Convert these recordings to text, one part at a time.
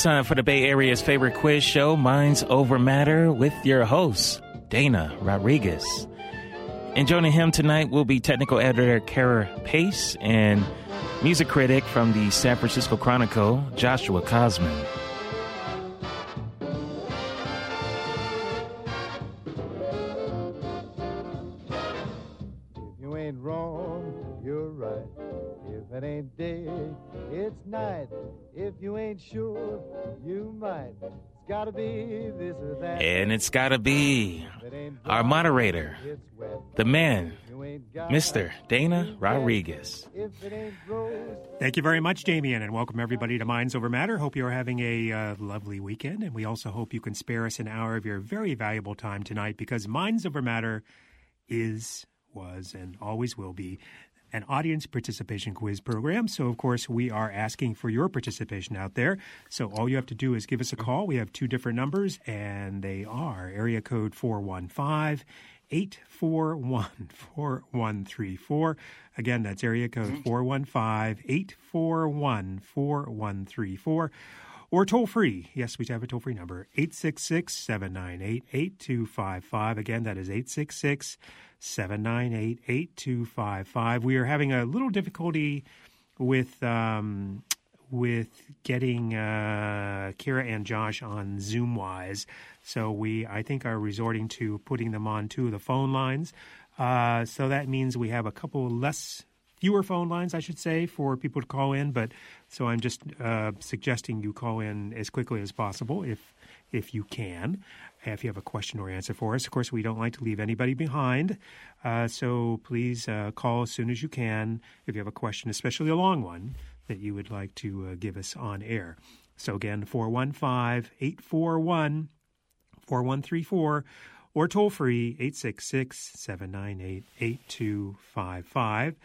Time for the Bay Area's favorite quiz show, Minds Over Matter, with your host, Dana Rodriguez. And joining him tonight will be technical editor Kira Pace and music critic from the San Francisco Chronicle, Joshua Kosman. Might. It's gotta be this or that. And it's gotta be If it ain't our moderator, the man, If you ain't got Mr. Dana Rodriguez. If it ain't rose, Thank you very much, Damien, and welcome everybody to Minds Over Matter. Hope you're having a uh, lovely weekend, and we also hope you can spare us an hour of your very valuable time tonight because Minds Over Matter is, was, and always will be an audience participation quiz program. So, of course, we are asking for your participation out there. So, all you have to do is give us a call. We have two different numbers, and they are area code 415 841 4134. Again, that's area code mm-hmm. 415 841 4134. Or toll free. Yes, we have a toll free number 866 798 8255. Again, that is 866 798 8255. We are having a little difficulty with. Um, with getting uh, Kira and Josh on Zoom wise. So we, I think, are resorting to putting them on two of the phone lines. Uh, so that means we have a couple less, fewer phone lines, I should say, for people to call in. But so I'm just uh, suggesting you call in as quickly as possible if if you can. If you have a question or answer for us, of course, we don't like to leave anybody behind. Uh, so please uh, call as soon as you can if you have a question, especially a long one that you would like to uh, give us on air. So again, 415 841 4134 or toll free 866 798 8255.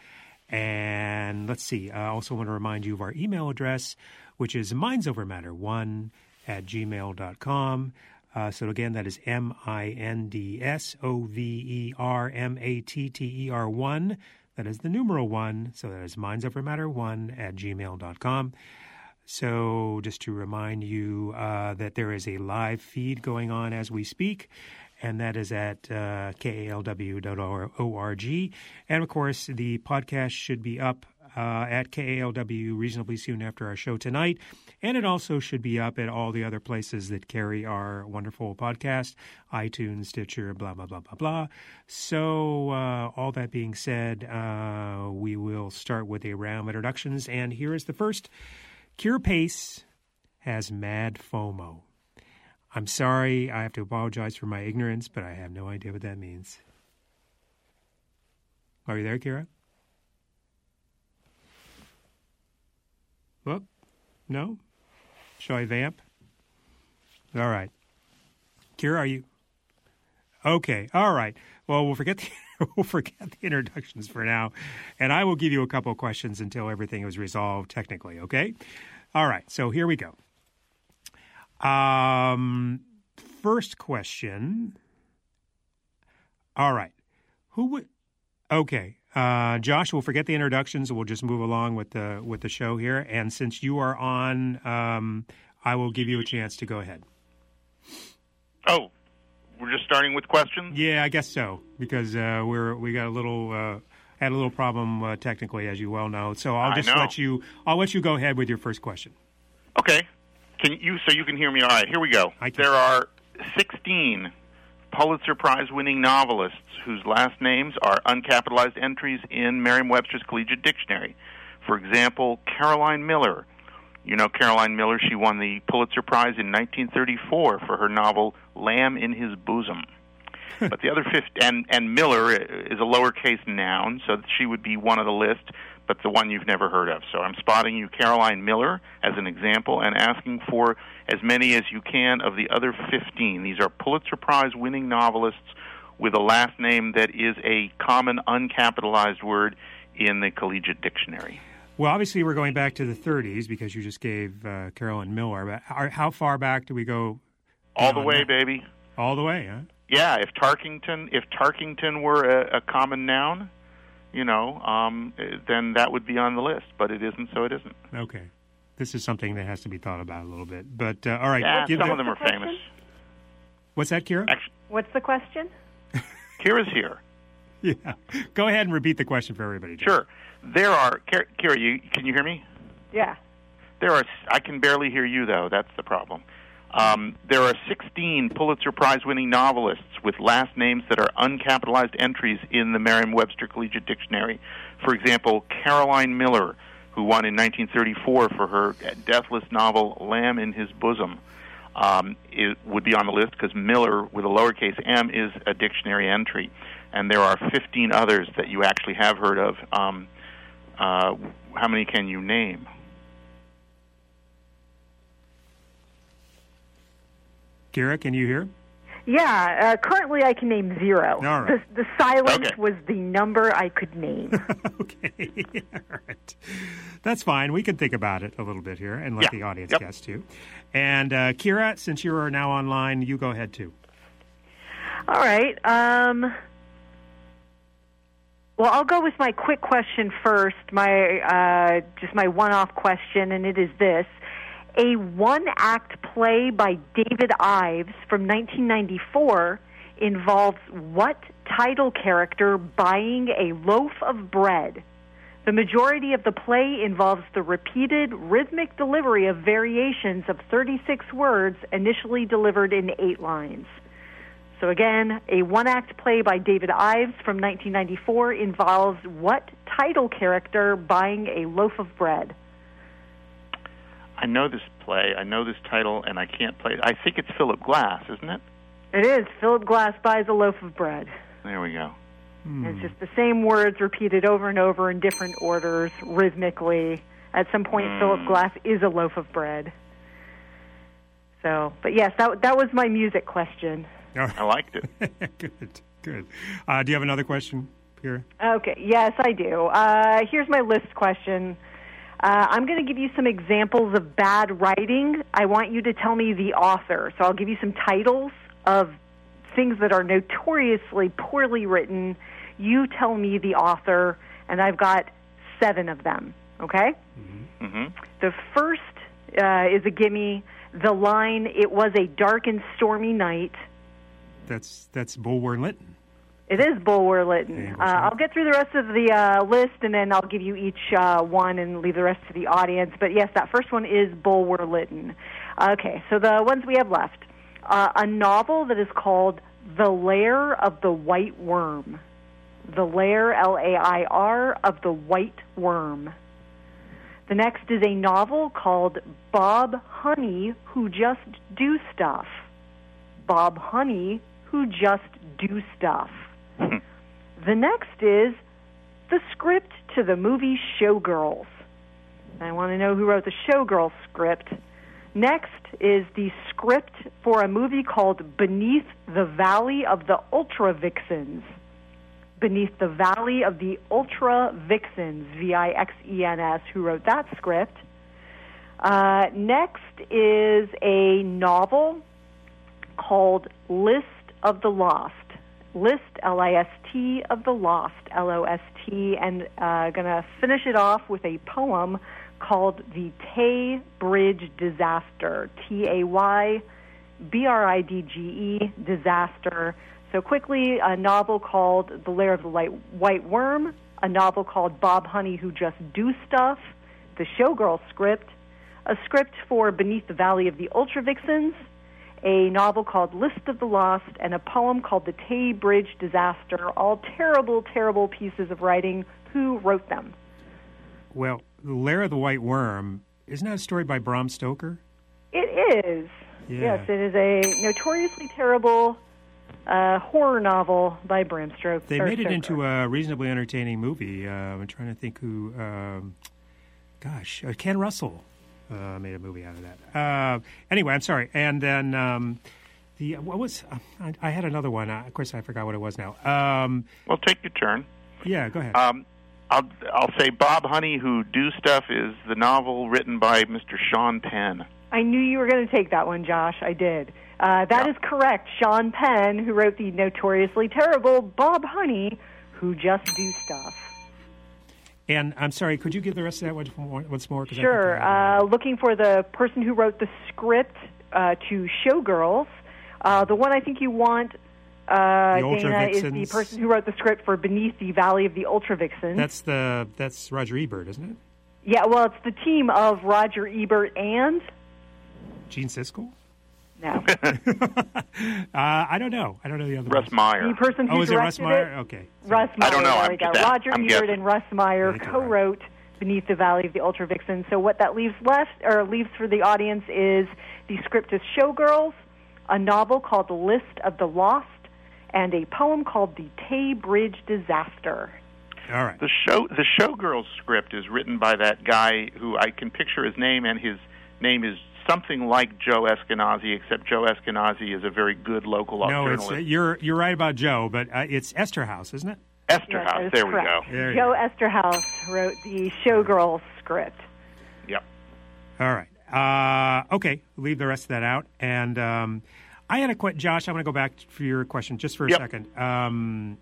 And let's see, I also want to remind you of our email address, which is mindsovermatter1 at gmail.com. Uh, so again, that is M I N D S O V E R M A T T E R 1. That is the numeral 1. So that is mindsovermatter1 at gmail.com. So, just to remind you uh, that there is a live feed going on as we speak, and that is at uh, kalw.org. And of course, the podcast should be up uh, at KALW reasonably soon after our show tonight. And it also should be up at all the other places that carry our wonderful podcast iTunes, Stitcher, blah, blah, blah, blah, blah. So, uh, all that being said, uh, we will start with a round of introductions. And here is the first. Kira Pace has mad FOMO. I'm sorry, I have to apologize for my ignorance, but I have no idea what that means. Are you there, Kira? Whoop. No? Shall I vamp? All right. Kira, are you? Okay. All right. Well, we'll forget the we'll forget the introductions for now, and I will give you a couple of questions until everything is resolved technically. Okay. All right. So here we go. Um, first question. All right. Who would? Okay. Uh, Josh, we'll forget the introductions. We'll just move along with the with the show here. And since you are on, um, I will give you a chance to go ahead. Oh, we're just starting with questions. Yeah, I guess so because uh, we're we got a little uh, had a little problem uh, technically, as you well know. So I'll just let you I'll let you go ahead with your first question. Okay. Can you so you can hear me? All right. Here we go. There are 16 Pulitzer Prize winning novelists whose last names are uncapitalized entries in Merriam-Webster's Collegiate Dictionary. For example, Caroline Miller. You know Caroline Miller. She won the Pulitzer Prize in 1934 for her novel *Lamb in His Bosom*. but the other 50, and and Miller is a lowercase noun, so she would be one of the list, but the one you've never heard of. So I'm spotting you Caroline Miller as an example and asking for as many as you can of the other 15. These are Pulitzer Prize winning novelists with a last name that is a common uncapitalized word in the collegiate dictionary. Well, obviously we're going back to the 30s because you just gave uh, Caroline Miller. But how, how far back do we go? All the way, that? baby. All the way, huh? Yeah, if Tarkington if Tarkington were a, a common noun, you know, um, then that would be on the list. But it isn't, so it isn't. Okay. this is something that has to be thought about a little bit. But uh, all right, Yeah, give some the- of them are Question? famous. What's that, Kira? Actually, What's the question? Kira's here. Yeah, go ahead and repeat the question for everybody. John. Sure. There are Kira. Kira, you, can you hear me? Yeah. There are. I can barely hear you though. That's the problem. Um, there are 16 Pulitzer Prize-winning novelists with last names that are uncapitalized entries in the Merriam-Webster Collegiate Dictionary. For example, Caroline Miller, who won in 1934 for her deathless novel *Lamb in His Bosom*, um, it would be on the list because Miller, with a lowercase m, is a dictionary entry, and there are 15 others that you actually have heard of. Um, uh, how many can you name? Kira, can you hear? Yeah. Uh, currently, I can name zero. All right. The, the silence Okay. was the number I could name. okay, all right. That's fine. We can think about it a little bit here and let Yeah. the audience Yep. guess too. And uh, Kira, since you are now online, you go ahead too. All right. Um, well, I'll go with my quick question first. My uh, just my one-off question, and it is this: a one-act play by David Ives from 1994 involves what title character buying a loaf of bread? The majority of the play involves the repeated rhythmic delivery of variations of 36 words initially delivered in eight lines. So again, a one-act play by David Ives from 1994 involves what title character buying a loaf of bread? I know this play. I know this title, and I can't play it. I think it's Philip Glass, isn't it? It is Philip Glass buys a loaf of bread. There we go. It's just the same words repeated over and over in different orders, rhythmically. At some point, Philip Glass is a loaf of bread. So, but yes, that that was my music question. All I liked it. good, good. Uh, do you have another question, Kira? Okay, yes, I do. Uh, here's my list question. Uh, I'm going to give you some examples of bad writing. I want you to tell me the author. So I'll give you some titles of things that are notoriously poorly written. You tell me the author, and I've got seven of them. Okay? hmm The first uh, is a gimme. The line, it was a dark and stormy night. That's that's Bulwer Lytton. It is Bulwer Lytton. Uh. I'll get through the rest of the uh, list, and then I'll give you each uh, one and leave the rest to the audience. But yes, that first one is Bulwer Lytton. Okay, so the ones we have left. Uh, a novel that is called The Lair of the White Worm. The Lair, L A I R, of the White Worm. The next is a novel called Bob Honey Who Just Do Stuff. Bob Honey Who Just Do Stuff. The next is the script to the movie Showgirls. I want to know who wrote the Showgirls script. Next is the script for a movie called Beneath the Valley of the Ultra Vixens. Beneath the Valley of the Ultra Vixens, V I X E N S, who wrote that script. Uh, next is a novel called List of the Lost. List, L I S T, of the Lost, L O S T, and uh, going to finish it off with a poem called The Tay Bridge Disaster, T A Y B R I D G E, Disaster. So, quickly, a novel called The Lair of the Light, White Worm, a novel called Bob Honey Who Just Do Stuff, the Showgirl script, a script for Beneath the Valley of the Ultra Vixens, a novel called List of the Lost, and a poem called The Tay Bridge Disaster. All terrible, terrible pieces of writing. Who wrote them? Well, The Lair of the White Worm isn't that a story by Bram Stoker? It is. Yeah. Yes, it is a notoriously terrible uh, horror novel by Bram Stoker. They made it into a reasonably entertaining movie. Uh, I'm trying to think who. Um, gosh, uh, Ken Russell uh, made a movie out of that. Uh, anyway, I'm sorry. And then um, the what was uh, I, I had another one. Uh, of course, I forgot what it was now. Um, Well, take your turn. yeah, go ahead. Um, I'll I'll say Bob Honey, who do stuff, is the novel written by Mr. Sean Penn. I knew you were going to take that one, Josh. I did. Uh, that Yeah. is correct. Sean Penn, who wrote the notoriously terrible Bob Honey, who just do stuff. And I'm sorry, could you give the rest of that once more? Once more 'cause I Sure. Uh, looking for the person who wrote the script uh, to Showgirls. Uh, the one I think you want, uh, The Ultra Dana, is the person who wrote the script for Beneath the Valley of the Ultra Vixens. that's the that's Roger Ebert, isn't it? yeah, well, it's the team of Roger Ebert and Gene Siskel? No, Uh, I don't know. I don't know the other Russ ones. Meyer. the person who Oh, is it Russ Meyer? Okay. Russ Meyer. I don't know. There I'm we go. guessing. Roger I'm Ebert guessing. and Russ Meyer co-wrote Beneath the Valley of the Ultra Vixen. So what that leaves left or leaves for the audience is the script is Showgirls, a novel called The List of the Lost, and a poem called The Tay Bridge Disaster. All right. The show the Showgirls script is written by that guy who I can picture his name and his name is something like Joe Eskenazi, except Joe Eskenazi is a very good local No, it's journalist. you're you're right about Joe, but uh, it's Eszterhas, isn't it? Esther Yes, that House. is There we go. There Joe go. Eszterhas wrote the showgirl script. Yep. All right. Uh, okay, leave the rest of that out. And um, I had a question, Josh. I want to go back for your question just for a Yep. second. Um,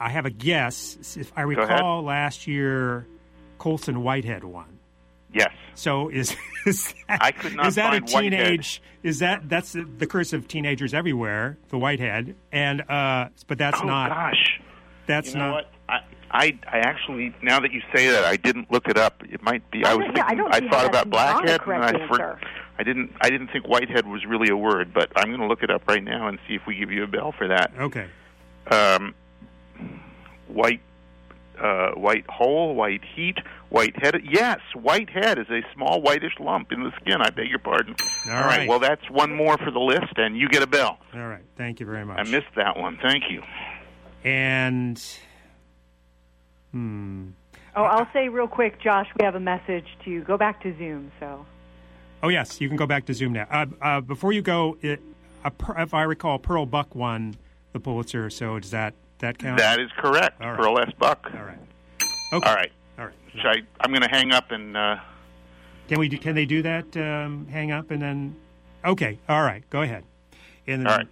I have a guess. If I recall, last year Colson Whitehead won. Yes. So is is that, I could not is that find a teenage? Is that that's the, the curse of teenagers everywhere? The Whitehead, and uh, but that's oh not gosh. that's You know not. what? I, I I actually now that you say that I didn't look it up. It might be. I Oh, was yeah, I thinking. don't thought about blackhead, and I for. I didn't. I didn't think whitehead was really a word, but I'm going to look it up right now and see if we give you a bell for that. Okay. Um, white. Uh, white hole, white heat, white head. Yes, white head is a small whitish lump in the skin. I beg your pardon. All All right. right. Well, that's one more for the list, and you get a bell. All right. Thank you very much. I missed that one. Thank you. and hmm. Oh, I'll say real quick, Josh, we have a message to go back to Zoom. So Oh yes, you can go back to Zoom now. Uh, uh, before you go, it, a, if I recall, Pearl Buck won the Pulitzer. So does that that count? That is correct. All right. Pearl S. Buck. All right. Okay. All right. All right. Should I, I'm going to hang up and. Uh, Can we? do- Can they do that? Um, hang up and then. Okay. All right. Go ahead. And then, All right.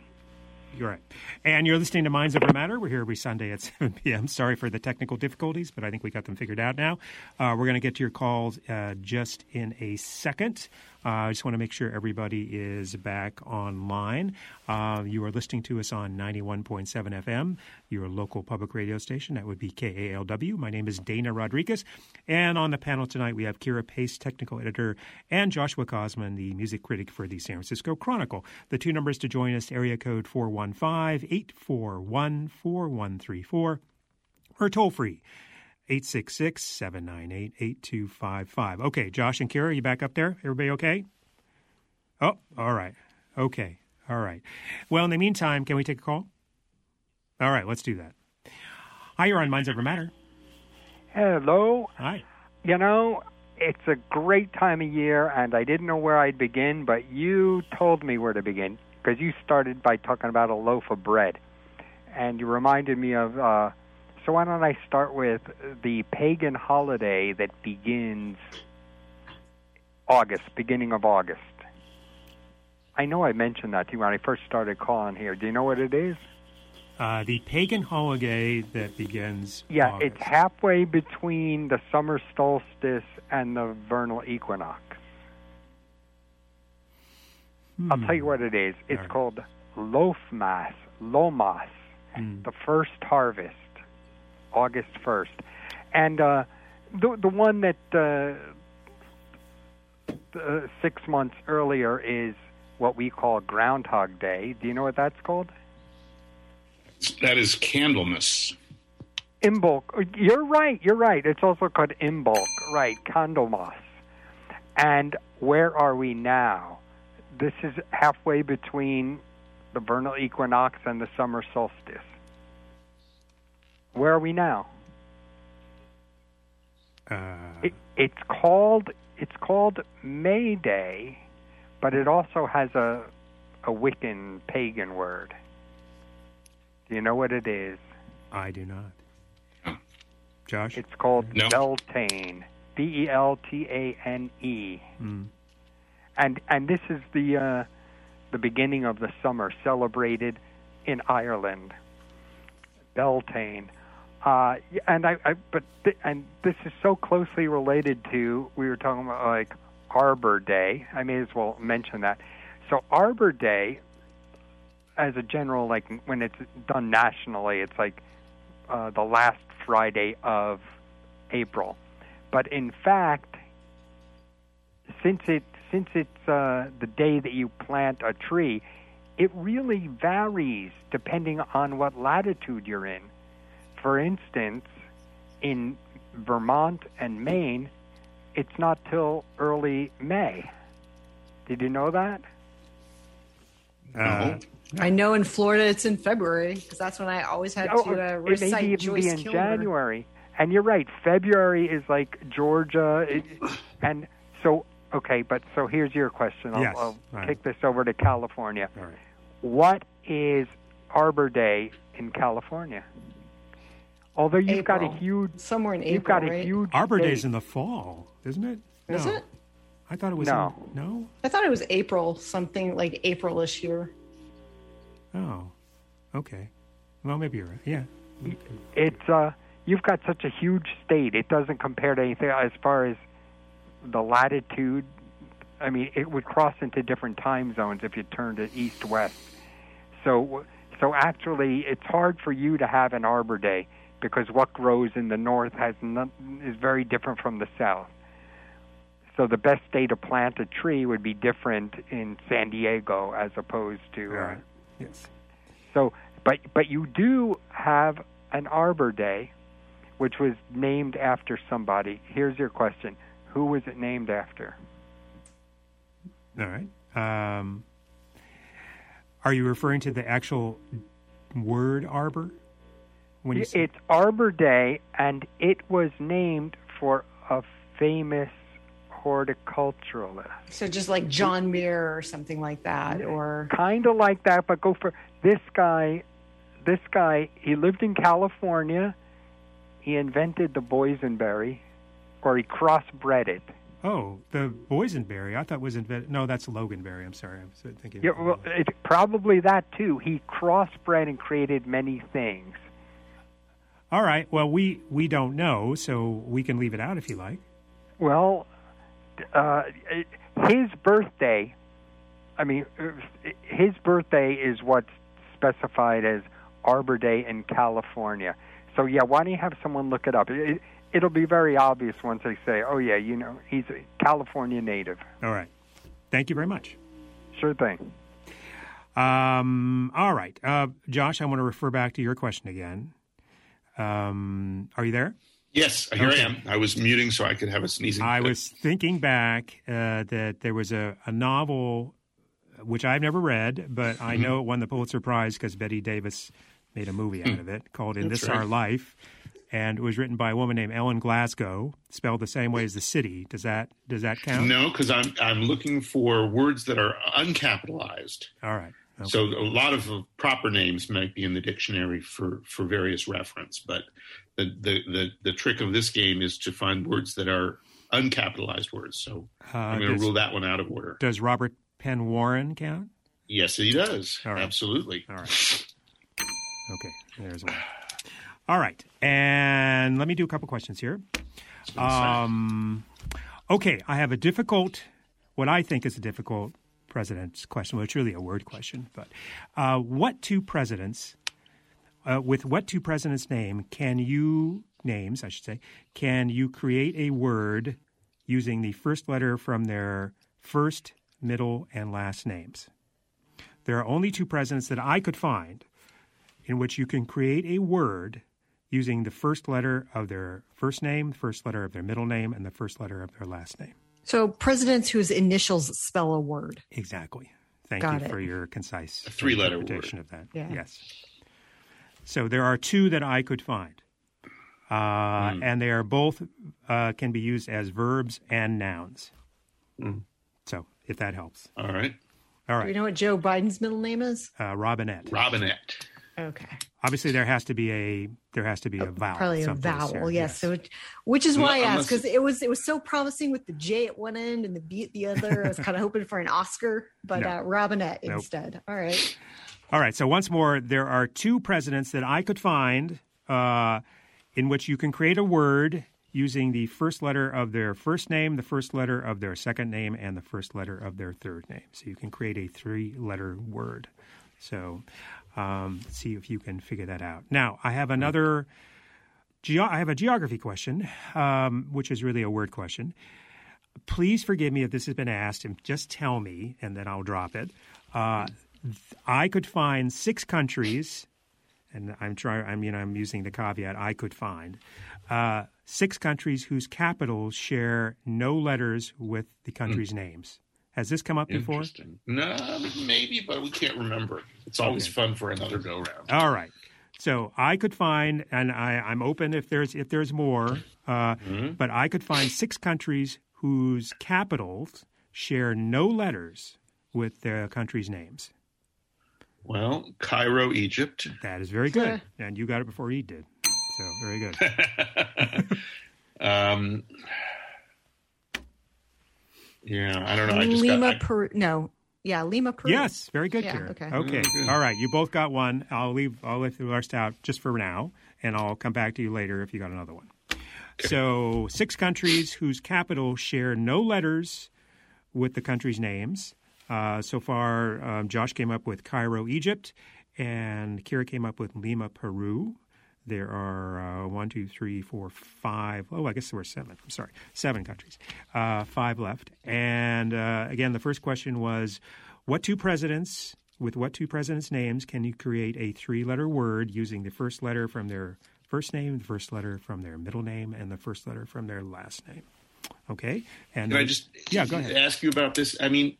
You're right. And you're listening to Minds Over Matter. We're here every Sunday at 7 p.m. Sorry for the technical difficulties, but I think we got them figured out now. Uh, we're going to get to your calls uh, just in a second. Uh, I just want to make sure everybody is back online. Uh, you are listening to us on 91.7 FM, your local public radio station. That would be KALW. My name is Dana Rodriguez. And on the panel tonight, we have Kira Pace, technical editor, and Joshua Kosman, the music critic for the San Francisco Chronicle. The two numbers to join us area code 415 841 4134 or toll free 866 798 8255. Okay, Josh and Kira, you back up there? Everybody okay? Oh, all right. Okay. All right. Well, in the meantime, can we take a call? All right, let's do that. Hi, you're on Minds Over Matter. Hello. Hi. You know, it's a great time of year, and I didn't know where I'd begin, but you told me where to begin because you started by talking about a loaf of bread, and you reminded me of. Uh, so why don't I start with the pagan holiday that begins August, beginning of August. I know I mentioned that to you when I first started calling here. Do you know what it is? Uh, the pagan holiday that begins. Yeah, August. it's halfway between the summer solstice and the vernal equinox. I'll tell you what it is. It's Alright. called Lofmas, Lomas, Hmm. the first harvest, August 1st. And uh, the, the one that uh, uh, six months earlier is what we call Groundhog Day. Do you know what that's called? That is Candlemas. Imbolc. You're right. You're right. It's also called Imbolc. Right. Candlemas. And where are we now? This is halfway between the vernal equinox and the summer solstice. Where are we now? Uh, It, it's called it's called May Day, but it also has a a Wiccan pagan word. Do you know what it is? I do not. Josh? It's called No. Beltane. B E L T A N E. Mm. And and this is the uh, the beginning of the summer celebrated in Ireland. Beltane. Uh, and I, I but th- and this is so closely related to we were talking about like Arbor Day. I may as well mention that. So Arbor Day, as a general, like when it's done nationally, it's like uh, the last Friday of April. But in fact, since it since it's uh, the day that you plant a tree, it really varies depending on what latitude you're in. For instance, in Vermont and Maine, it's not till early May. Did you know that? Uh, I know in Florida it's in February because that's when I always had Oh, to uh, it may recite be even Joyce be in Kilmer. January. And you're right. February is like Georgia, it, and so okay. But so here's your question. I'll, Yes. I'll All right. kick this over to California. all right. What is Arbor Day in California? Although you've got a huge, Somewhere in April, you've got a right? huge Arbor. Day's in the fall, isn't it? Is No. it? I thought it was. No. In, no. I thought it was April, something like April-ish here. Oh. Okay. Well, maybe you're right. Yeah. it's uh you've got such a huge state it doesn't compare to anything as far as the latitude i mean it would cross into different time zones if you turned it east west so so actually it's hard for you to have an arbor day because what grows in the north has not, is very different from the south so the best day to plant a tree would be different in san diego as opposed to uh, right. Yes. so, but but you do have an Arbor Day, which was named after somebody. Here's your question: Who was it named after? All right. Um, are you referring to the actual word arbor? When you say, It's Arbor Day, and it was named for a famous horticulturalist. So just like John Muir or something like that, or Kind of like that, but go for this guy. This guy, he lived in California. He invented the boysenberry, or he crossbred it. oh, the boysenberry. I thought was invented. No, that's loganberry. I'm sorry. I was thinking. Yeah, well, it, probably that too. He crossbred and created many things. All right. Well, we we don't know, so we can leave it out if you like. Well, uh, his birthday, I mean, his birthday is what's specified as Arbor Day in California. So, yeah, why don't you have someone look it up? It, it'll be very obvious once they say, oh, yeah, you know, he's a California native. All right. Thank you very much. Sure thing. Um, all right, uh, Josh. I want to refer back to your question again. Um, are you there? Yes, here Okay. I am. I was muting so I could have a sneezing. I was thinking back uh, that there was a, a novel which I've never read, but I know it won the Pulitzer Prize because Bette Davis made a movie out of it called "In That's This right. Our Life," and it was written by a woman named Ellen Glasgow, spelled the same way as the city. Does that does that count? No, because I'm I'm looking for words that are uncapitalized. All right. Okay. So a lot of proper names might be in the dictionary for, for various reference, but the, the, the, the trick of this game is to find words that are uncapitalized words. So Uh, I'm going to rule that one out of order. does Robert Penn Warren count? Yes, he does. Right. Absolutely. All right. Okay, there's one. All right, and let me do a couple questions here. Um, okay, I have a difficult, what I think is a difficult president's question. Well, it's really a word question, but uh, what two presidents, uh, with what two presidents' name can you names, I should say, can you create a word using the first letter from their first, middle, and last names? There are only two presidents that I could find in which you can create a word using the first letter of their first name, the first letter of their middle name, and the first letter of their last name. So presidents whose initials spell a word. Exactly. Thank Got you it. for your concise A three-letter interpretation of that. Yeah. Yes. So there are two that I could find, uh, Hmm. and they are both uh, can be used as verbs and nouns. Hmm. So if that helps, All right. All right. Do we right. know what Joe Biden's middle name is? Uh, Robinette. Robinette. Okay. Obviously, there has to be a there has to be a vowel. Probably a someplace vowel, there. yes. So, it, which is why I asked because it was it was so promising with the J at one end and the B at the other. I was kind of hoping for an Oscar, but No. uh, Robinette Nope. instead. All right. All right. So once more, there are two presidents that I could find uh, in which you can create a word using the first letter of their first name, the first letter of their second name, and the first letter of their third name. So you can create a three letter word. So um, see if you can figure that out. Now, I have another. Ge- I have a geography question, um, which is really a word question. Please forgive me if this has been asked, and just tell me, and then I'll drop it. Uh, I could find six countries, and I'm trying. I mean, I'm using the caveat. I could find uh, six countries whose capitals share no letters with the countries' names. Has this come up before? No, maybe, but we can't remember. It's always Okay. fun for another go round. All right. So I could find, and I, I'm open if there's if there's more, uh, but I could find six countries whose capitals share no letters with their countries' names. Well, Cairo, Egypt. That is very good, and you got it before he did. So very good. um, yeah, I don't know. I just Lima, got, I- Peru. No, yeah, Lima, Peru. Yes, very good, Yeah, Karen. okay. Okay. Mm, good. All right. You both got one. I'll leave. I'll leave the rest out just for now, and I'll come back to you later if you got another one. So, six countries whose capitals share no letters with the countries' names. Uh, so far, um, Josh came up with Cairo, Egypt, and Kira came up with Lima, Peru. There are uh, one, two, three, four, five. Oh, I guess there were seven. I'm sorry, seven countries. Uh, five left. And uh, again, the first question was, what two presidents with what two presidents' names can you create a three-letter word using the first letter from their first name, the first letter from their middle name, and the first letter from their last name? Okay. And Can I just yeah, go ahead. ask you about this? I mean,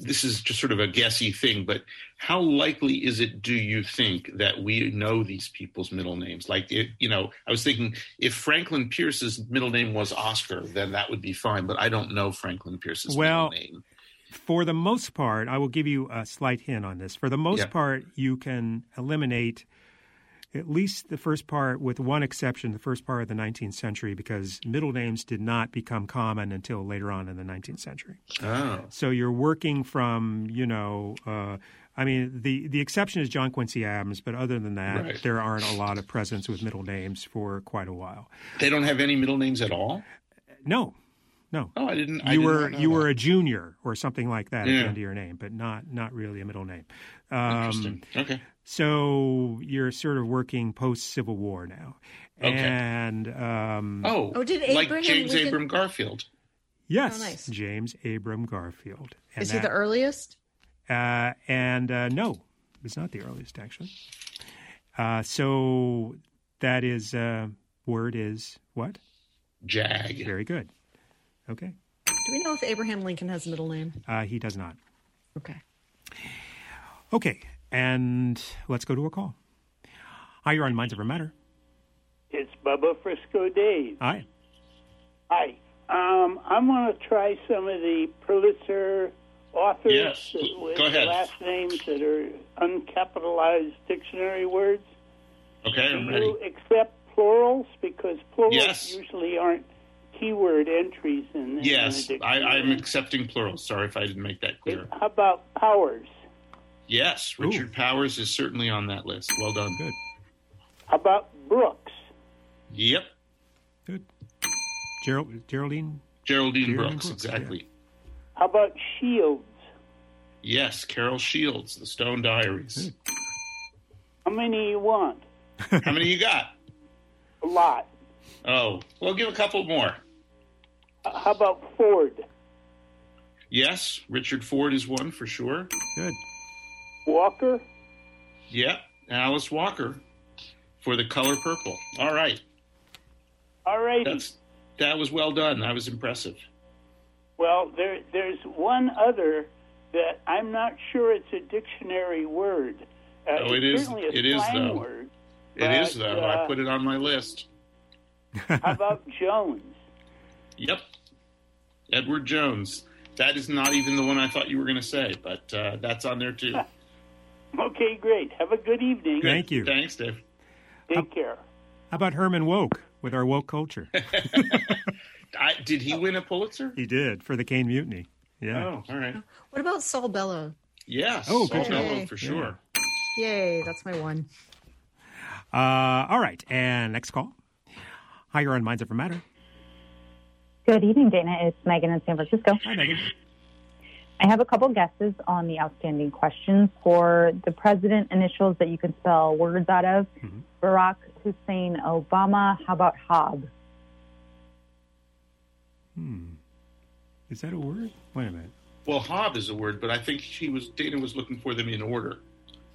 this is just sort of a guessy thing, but how likely is it, do you think, that we know these people's middle names? Like, it, you know, I was thinking if Franklin Pierce's middle name was Oscar, then that would be fine, but I don't know Franklin Pierce's Well, middle name. For the most part, I will give you a slight hint on this. For the most Yeah. part, you can eliminate at least the first part, with one exception, the first part of the 19th century, because middle names did not become common until later on in the 19th century. Oh, So you're working from, you know, uh, I mean, the, the exception is John Quincy Adams, but other than that, Right. there aren't a lot of presidents with middle names for quite a while. they don't have any middle names at all? No, no. Oh, I didn't. I you were you that. were a junior or something like that at the end of your name, but not not really a middle name. Um, Interesting. Okay. So you're sort of working post Civil War now, Okay. and um, Oh, Oh, did like James Lincoln- Abram Garfield. yes, Oh, nice. James Abram Garfield. And Is he the earliest? Uh, and uh, no, it's not the earliest actually. Uh, so that is uh, word is what? Jag. Very good. Okay, Do we know if Abraham Lincoln has a middle name? uh, he does not. Okay. Okay, and let's go to a call. Hi, you're on Minds Over Matter. It's Bubba Frisco Dave. Hi. Hi. Um, I want to try some of the Pulitzer authors Yes. with Go ahead. last names that are uncapitalized dictionary words. Okay, Do I'm ready. you accept plurals? Because plurals Yes. usually aren't keyword entries in, in Yes, a I, dictionary. I'm accepting plurals. Sorry if I didn't make that clear. How about powers? Yes, Richard Ooh. Powers is certainly on that list. Well done. Good. How about Brooks? Yep, Good. Gerald, Geraldine. Geraldine, Geraldine Brooks, Brooks, exactly. How about Shields? Yes, Carol Shields, The Stone Diaries. How many you want? How many you got? A lot. Oh, well, give a couple more. Uh, How about Ford? Yes, Richard Ford is one for sure. Good. Walker? Yep, Alice Walker for the color purple. All right. All right. that was well done. That was impressive. Well, there, there's one other that I'm not sure it's a dictionary word. Uh, Oh, it's is- Certainly a it is, though. word. It is But, though. uh, I put it on my list. How about Jones? Yep, Edward Jones. That is not even the one I thought you were going to say, but uh, that's on there too. Okay, great. Have a good evening. Thank you. Thanks, Dave. Take care. How about Herman Wouk with our woke culture? I, did he win a Pulitzer? he did for the Caine Mutiny. Yeah. Oh, all right. What about Saul Bellow? Yes. Oh, Saul good Bellow for sure. Yay, that's my one. Uh, all right, and next call. Hi, you're on Minds Over Matter. Good evening, Dana. It's Megan in San Francisco. Hi, Megan. I have a couple guesses on the outstanding questions for the president initials that you can spell words out of. Mhm. Barack Hussein Obama. How about Hob? Hmm. Is that a word? Wait a minute. Well, hob is a word, but I think she was Dana was looking for them in order.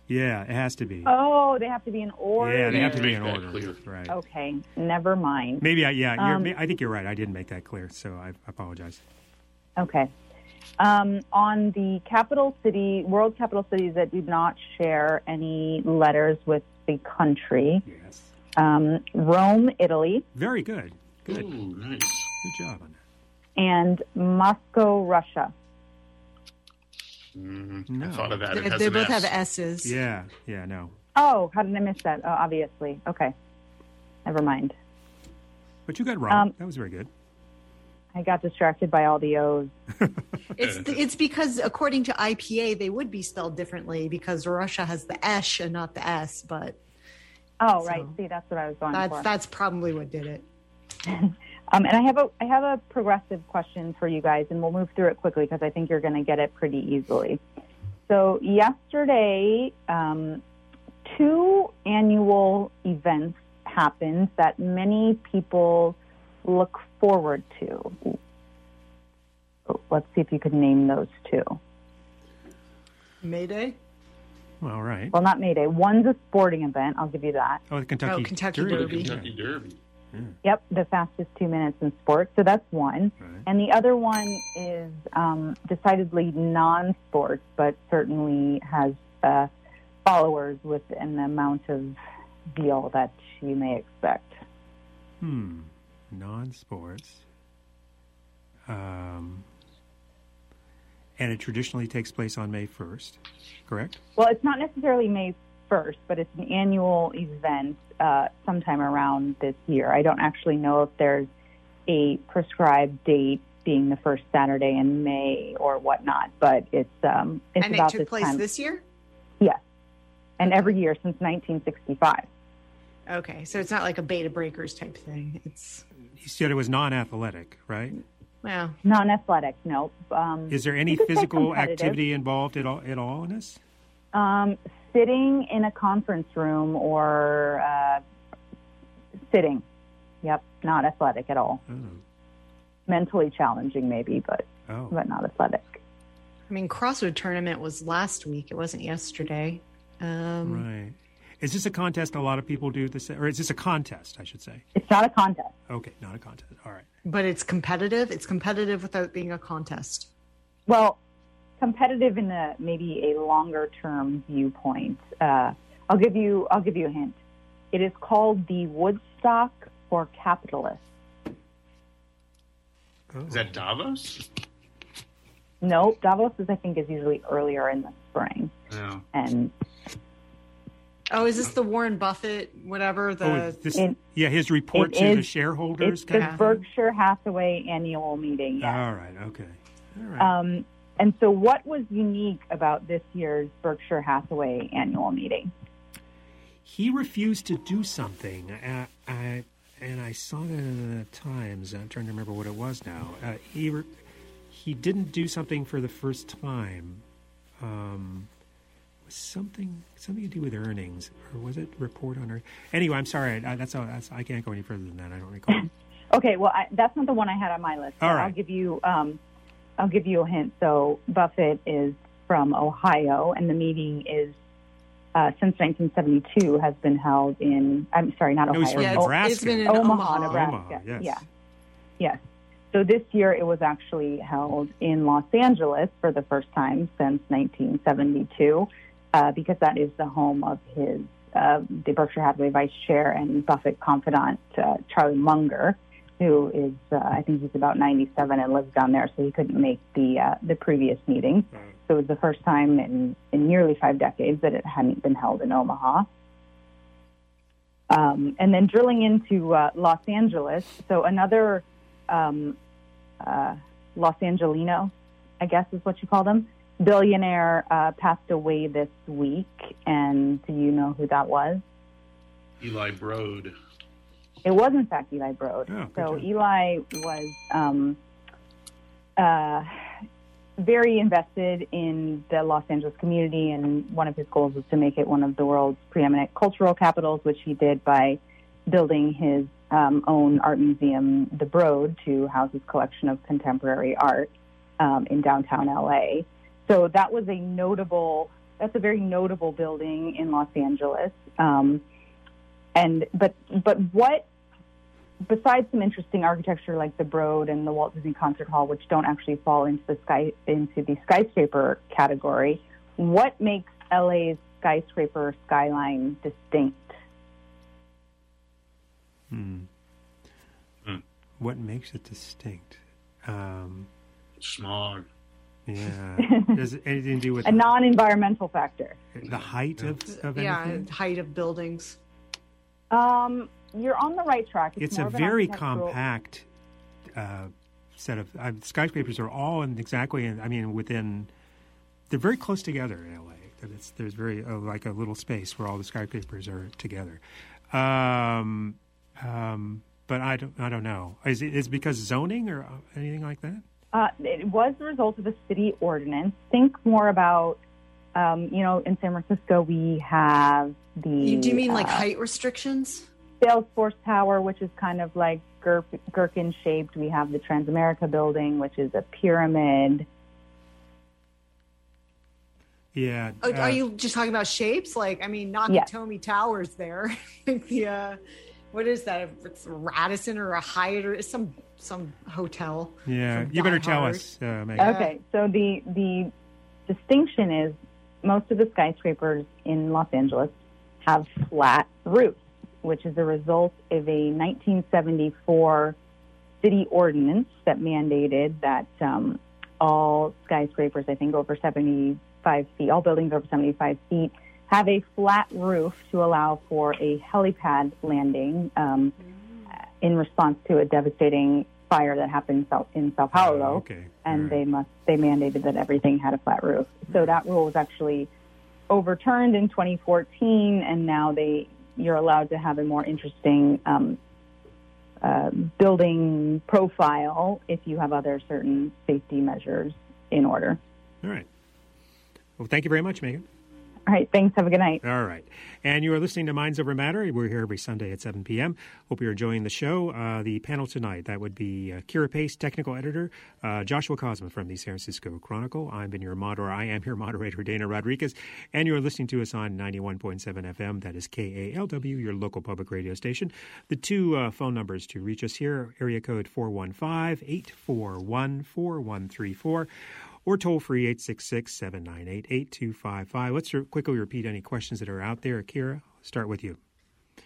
Yeah, it has to be. Oh, they have to be in order. yeah, they have to to be in order. clear. Right. Okay, never mind. Maybe I, yeah, Um, you're, I think you're right. I didn't make that clear, so I apologize. Okay. Um, on the capital city, world capital cities that do not share any letters with the country, Yes. um, Rome, Italy, Very good. Good. Ooh, nice. Good job on and Moscow, Russia. Mhm. No. I thought of that. It They, has they both S. have S's. Yeah, yeah, no. Oh, how did I miss that? Oh, obviously. Okay. Never mind. But you got it wrong. Um, that was very good. I got distracted by all the O's. It's it's because according to IPA they would be spelled differently because Russia has the esh and not the s. But Oh, right. See, that's what I was going that's for. that's probably what did it. Um, and I have a I have a progressive question for you guys, and we'll move through it quickly because I think you're going to get it pretty easily. So yesterday, um, two annual events happened that many people look forward to. Let's see if you could name those two. Mayday. All right. Well, not Mayday. One's a sporting event. I'll give you that. Oh, the Kentucky, Oh, Kentucky Derby. Derby. Kentucky Derby. Yep, the fastest two minutes in sports. So that's one. Right. And the other one is um, decidedly non sports, but certainly has uh, followers with an amount of zeal that you may expect. Hmm. Non-sports. Um, and it traditionally takes place on May 1st, correct? Well, it's not necessarily May 1st, but it's an annual event uh, sometime around this year. I don't actually know if there's a prescribed date being the first Saturday in May or whatnot, but it's um, it's and it took this place time. this year. Yes, and every year since 1965. Okay, so it's not like a Bay to Breakers type thing. It's You said it was non-athletic, right? well, Non-athletic, no. Um, Is there any you could say physical activity involved at all, at all in this? Um, sitting in a conference room or uh, sitting. Yep, not athletic at all. Oh. Mentally challenging, maybe, but Oh. but not athletic. I mean, CrossFit tournament was last week. It wasn't yesterday. Um, Right. Is this a contest a lot of people do this, or is this a contest, I should say? It's not a contest. Okay, not a contest. All right. But it's competitive. It's competitive without being a contest. Well, competitive in a maybe a longer term viewpoint. Uh, I'll give you I'll give you a hint. It is called the Woodstock for Capitalists. Oh. Is that Davos? No, Davos is I think is usually earlier in the spring, No. and Oh, is this the Warren Buffett, whatever? The oh, this, it- yeah, his report it to the shareholders. it's the of? Berkshire Hathaway annual meeting. yes. All right. Okay. All right. Um, and so, what was unique about this year's Berkshire Hathaway annual meeting? he refused to do something. Uh, I, and I saw that in the Times. I'm trying to remember what it was now. Uh, he re- he didn't do something for the first time. Um, was something something to do with earnings, or was it report on earnings? Anyway, I'm sorry. I, that's, all, that's I can't go any further than that. I don't recall. Okay, well, I, that's not the one I had on my list. All but right. I'll give you um, I'll give you a hint. So Buffett is from Ohio, and the meeting is uh, since 1972 has been held in. I'm sorry, not No, Ohio. from yeah, O- Nebraska. it's been in Omaha, Omaha. Nebraska. Omaha, yes. Yeah. Yes. So this year it was actually held in Los Angeles for the first time since 1972, uh, because that is the home of his uh, the Berkshire Hathaway vice chair and Buffett confidant uh, Charlie Munger, who is uh, I think he's about 97 and lives down there, so he couldn't make the uh, the previous meeting. So it was the first time in, in nearly five decades that it hadn't been held in Omaha. Um, and then drilling into uh, Los Angeles, so another um, uh, Los Angelino, I guess is what you call them, billionaire uh, passed away this week. And do you know who that was? Eli Broad. It was in fact Eli Broad. Oh, so job. Eli was um, uh, very invested in the Los Angeles community, and one of his goals was to make it one of the world's preeminent cultural capitals, which he did by building his um, own art museum, the Broad, to house his collection of contemporary art um, in downtown LA. So that was a notable. That's a very notable building in Los Angeles. Um, and but but what besides some interesting architecture like the Broad and the Walt Disney Concert Hall, which don't actually fall into the sky into the skyscraper category, what makes LA's skyscraper skyline distinct? Hmm. Hmm. What makes it distinct? Um, Smog. Yeah. Does it anything to do with A non-environmental factor. the height of, of yeah, anything? height of buildings. Um, you're on the right track. It's, It's a more of an very compact uh, set of uh, skyscrapers. Are all in exactly. In, I mean, within they're very close together in LA. That it's there's very uh, like a little space where all the skyscrapers are together. Um, um, but I don't I don't know. Is it is it because zoning or anything like that? Uh, it was the result of a city ordinance. Think more about, um, you know, in San Francisco we have the. You, do you mean like uh, height restrictions? Salesforce Tower, which is kind of like gir- gherkin shaped. We have the Transamerica building, which is a pyramid. Yeah. Oh, uh, are you just talking about shapes? Like, I mean, Yes. Nakatomi Towers there. the uh, what is that? It's a Radisson or a Hyatt or some some hotel. Yeah. You better Die tell Hard. us, uh, Megan. Okay, so the the distinction is most of the skyscrapers in Los Angeles have flat roofs, which is a result of a 1974 city ordinance that mandated that um, all skyscrapers, I think over 75 feet, all buildings over 75 feet, have a flat roof to allow for a helipad landing um, in response to a devastating fire that happened in Sao, Paulo Oh, okay. and All they must they mandated that everything had a flat roof. So that rule was actually overturned in 2014, and now they you're allowed to have a more interesting um, uh, building profile if you have other certain safety measures in order. All right. Well, thank you very much, Megan. All right, thanks. Have a good night. All right. And you are listening to Minds Over Matter. We're here every Sunday at 7 p.m. Hope you're enjoying the show. Uh, the panel tonight, that would be uh, Kira Pace, technical editor, uh, Joshua Kosman from the San Francisco Chronicle. I've been your moderator. I am your moderator, Dana Rodriguez. And you're listening to us on 91.7 FM. That is KALW, your local public radio station. The two uh, phone numbers to reach us here, area code 415 841 4134 or toll free 866 798 8255. Let's re- quickly repeat any questions that are out there. Akira, start with you.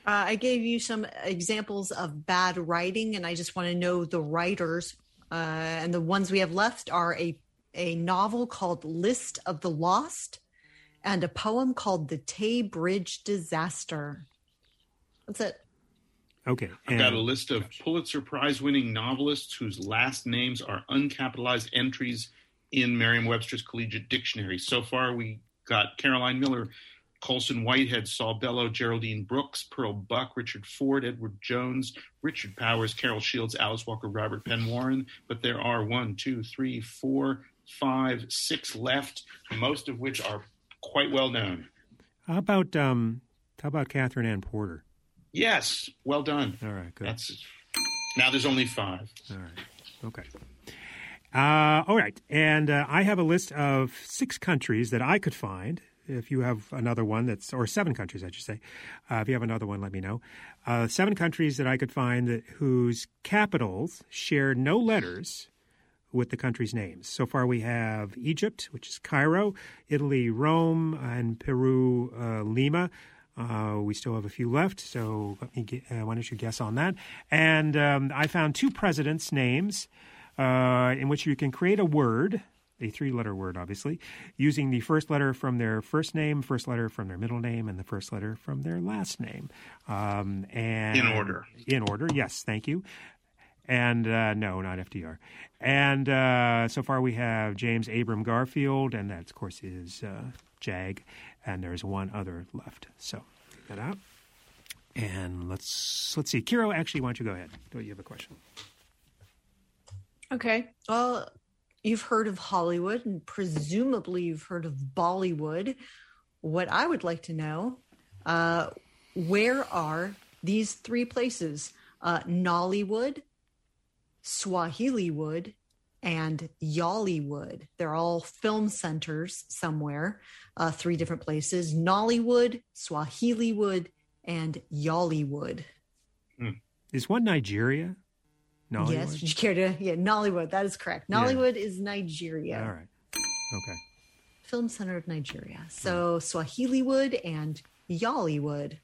Uh, I gave you some examples of bad writing, and I just want to know the writers. Uh, and the ones we have left are a a novel called List of the Lost and a poem called The Tay Bridge Disaster. That's it. Okay. I've got a list of Pulitzer Prize winning novelists whose last names are uncapitalized entries in Merriam Webster's Collegiate Dictionary. So far, we got Caroline Miller, Colson Whitehead, Saul Bellow, Geraldine Brooks, Pearl Buck, Richard Ford, Edward Jones, Richard Powers, Carol Shields, Alice Walker, Robert Penn Warren. But there are one, two, three, four, five, six left, most of which are quite well known. How about um, how about Katherine Anne Porter? Yes, well done. All right, good. That's now there's only five. All right. Okay. Uh, all right. And uh, I have a list of six countries that I could find. If you have another one that's, or seven countries, I should say. Uh, if you have another one, let me know. Uh, seven countries that I could find that, whose capitals share no letters with the country's names. So far, we have Egypt, which is Cairo, Italy, Rome, and Peru, uh, Lima. Uh, we still have a few left, so let me get, uh, why don't you guess on that? And um, I found two presidents' names uh, in which you can create a word, a three letter word, obviously, using the first letter from their first name, first letter from their middle name, and the first letter from their last name. Um, and In order. In order, yes, thank you. And uh, no, not FDR. And uh, so far we have James Abram Garfield, and that, of course, is uh, JAG. And there's one other left. So, that out. And let's let's see. Kira, actually, why don't you go ahead? Do you have a question? Okay. Well, you've heard of Hollywood and presumably you've heard of Bollywood. What I would like to know, uh, where are these three places? Uh, Nollywood, Swahiliwood, and Yollywood. They're all film centers somewhere, uh, three different places Nollywood, Swahiliwood, and Yollywood. Is one Nigeria? Nollywood? Yes, would you care to? Yeah, Nollywood. That is correct. Yeah. Nollywood is Nigeria. All right. Okay. Film center of Nigeria. So Swahiliwood and Yollywood.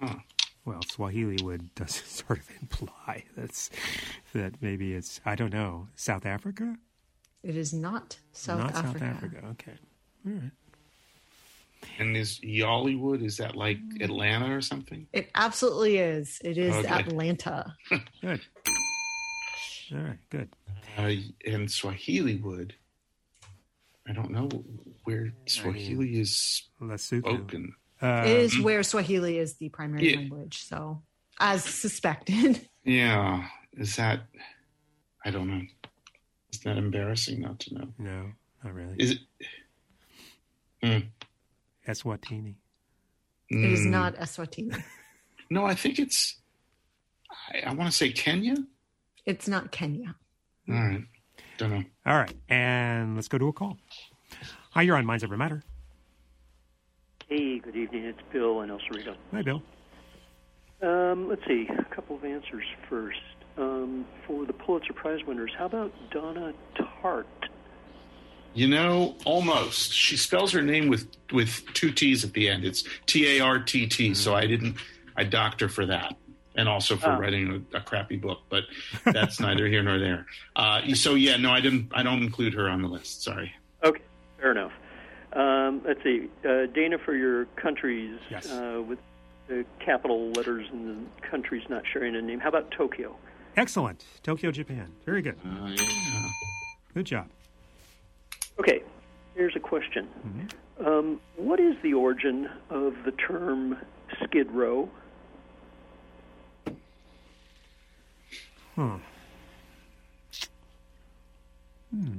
Hmm. Well, Swahili would does sort of imply that's that maybe it's I don't know South Africa. It is not South Not Africa. South Africa. Okay. All right. And is Yollywood, is that like Atlanta or something? It absolutely is. It is Okay. Atlanta. Good. All right. Good. Uh, and Swahili would. I don't know where Swahili is Lesotho. spoken. Uh, it is where Swahili is the primary Yeah. language. So, as suspected. Yeah. Is that? I don't know. Is that embarrassing not to know? No, not really. Is it? Hmm. Eswatini. It is Mm, not Eswatini. No, I think it's. I, I want to say Kenya. It's not Kenya. All right. Don't know. All right, and let's go to a call. Hi, you're on Minds Over Matter. Hey, good evening. It's Bill in El Cerrito. Hi, Bill. Um, let's see, a couple of answers first. Um, for the Pulitzer Prize winners, how about Donna Tartt? You know, almost. She spells her name with with two T's at the end. It's T A R T T. So I didn't. I docked her for that, and also for Oh. writing a, a crappy book. But that's neither here nor there. Uh, so yeah, no, I didn't. I don't include her on the list. Sorry. Okay, fair enough. Um, let's see, uh, Dana, for your countries Yes. uh, with the capital letters and the countries not sharing a name, how about Tokyo? Excellent. Tokyo, Japan. Very good. Uh, yeah. Good job. Okay, here's a question. Um, what is the origin of the term skid row? Huh. Hmm.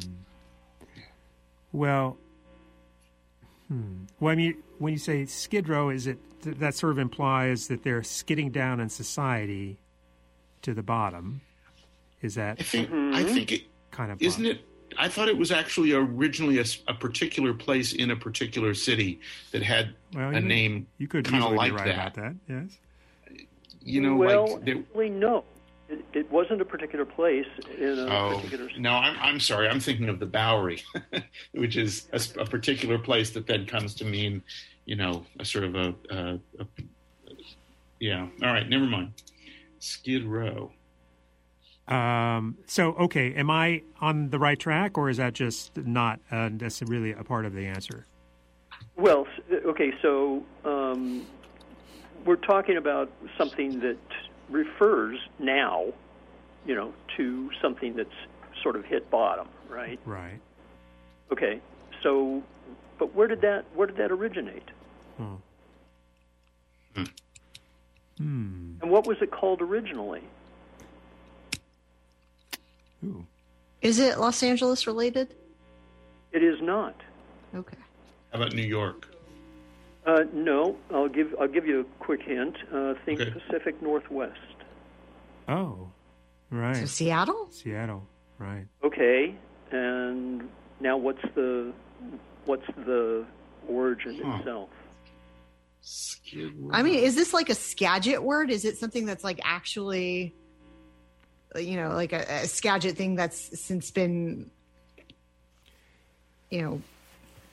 Well, hmm. Well, I mean, when you say skid row, is it th- that sort of implies that they're skidding down in society to the bottom? Is that I think. I think it kind of isn't it. I thought it was actually originally a particular place in a particular city that had Well, a you- name You could kind of like right that. about that. Yes. You know, well, like there, actually, no. It, it wasn't a particular place in a Oh particular no, I'm I'm sorry. I'm thinking of the Bowery, which is a particular place that then comes to mean, you know, a sort of a, a, a yeah. All right, never mind. Skid Row. Um, so, okay, am I on the right track, or is that just not uh, that's really a part of the answer? Well, okay, so um, we're talking about something that refers now, you know, to something that's sort of hit bottom, right? Right. Okay, so, but where did that where did that originate, Hmm. Hmm. and what was it called originally? Ooh. Is it Los Angeles related? It is not. Okay. How about New York? Uh, no, I'll give I'll give you a quick hint. Uh, think Okay. Pacific Northwest. Oh, right. So Seattle? Seattle. Right. Okay, and now what's the what's the origin Huh. itself? Skid I mean, is this like a Skagit word? Is it something that's like actually, you know, like a, a Skagit thing that's since been, you know,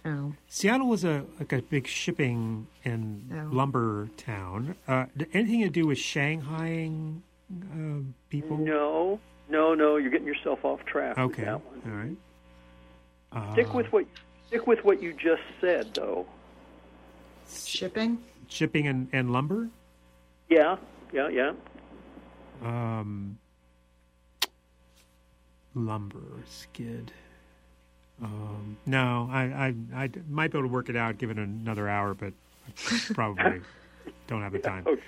I. Seattle was a like a big shipping and Oh. lumber town. Uh, anything to do with Shanghaiing uh, people? No, no, no. You're getting yourself off track. with Okay. that All one. right. Uh, Stick with what stick with what you just said, though. Shipping? shipping and, and lumber. Yeah, yeah, yeah. Um, lumber skid. Um, no, I, I I might be able to work it out given another hour, but probably don't have the time. Okay.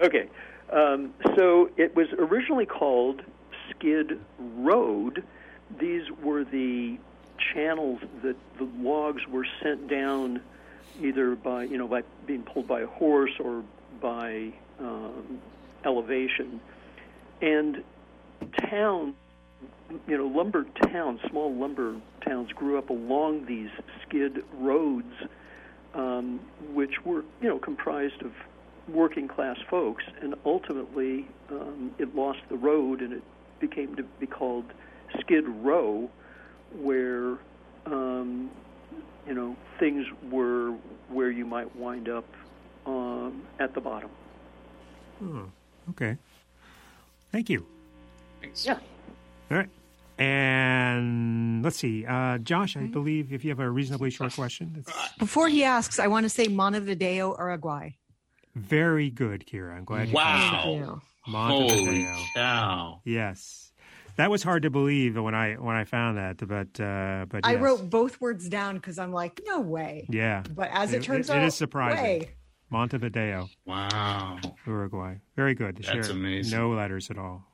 okay. Um, so it was originally called Skid Road. These were the channels that the logs were sent down either by you know by being pulled by a horse or by um, elevation, and towns, you know, lumber towns, small lumber towns grew up along these skid roads, um, which were you know comprised of working class folks, and ultimately um, it lost the road and it became to be called Skid Row, where um, you know things were where you might wind up um, at the bottom. Hmm. Okay. Thank you. Thanks. Yeah. All right. And let's see, uh, Josh. I believe if you have a reasonably short question, it's Before he asks, I want to say Montevideo, Uruguay. very good, Kira. I'm glad you Wow. caught Thank that. Montevideo. Holy cow! Yes, that was hard to believe when I when I found that, but uh, but I yes. wrote both words down because I'm like, no way. Yeah, But as it, turns it out, it is surprising. way. Montevideo, Wow. Uruguay. Very good. They That's share amazing. No letters at all with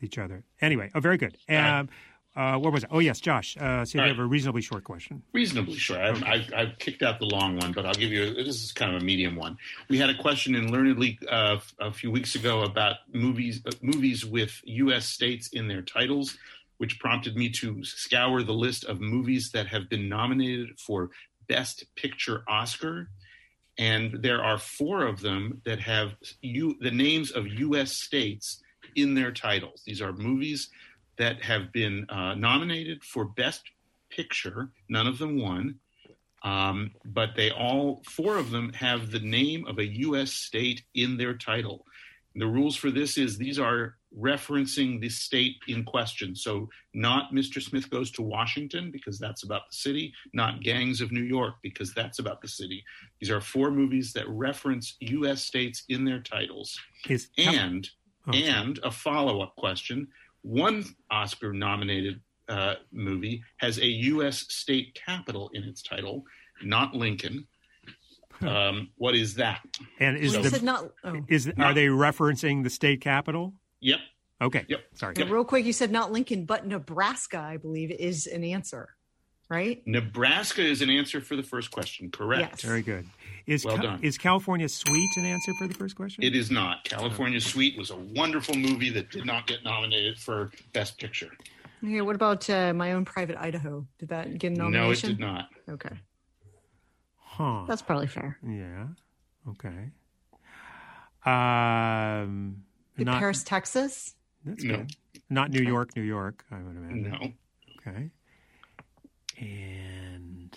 each other. Anyway, oh, very good. Um, uh, what was it? Oh, yes, Josh. Uh, see if you have a reasonably short question. Reasonably sure. I've, I've, I've kicked out the long one, but I'll give you. This is kind of a medium one. We had a question in LearnedLeague uh, a few weeks ago about movies uh, movies with U.S. states in their titles, which prompted me to scour the list of movies that have been nominated for Best Picture Oscar. And there are four of them that have you, the names of U.S. states in their titles. These are movies that have been uh, nominated for Best Picture. None of them won, um, but they all four of them have the name of a U.S. state in their title. The rules for this is these are referencing the state in question. So not Mr. Smith Goes to Washington because that's about the city, not Gangs of New York because that's about the city. These are four movies that reference U.S. states in their titles. Is And Oh, sorry. and a follow up question. One Oscar nominated uh, movie has a U.S. state capital in its title, not Lincoln. Um, what is that? and is Well, the said not. Oh. is are they referencing the state capital? Yep. Okay. Yep. Sorry. And real quick, you said not Lincoln, but Nebraska, I believe, is an answer, right? Nebraska is an answer for the first question. Correct. Yes. Very good. Is Well Ca- done. is California Suite an answer for the first question? It is not. California Suite was a wonderful movie that did not get nominated for Best Picture. Okay, what about uh, my own private Idaho? Did that get a No, it did not. Okay, Huh. that's probably fair. yeah. Okay. Um. Did not, Paris, Texas? That's No. good. Not New York, New York. I would imagine. No. Okay. And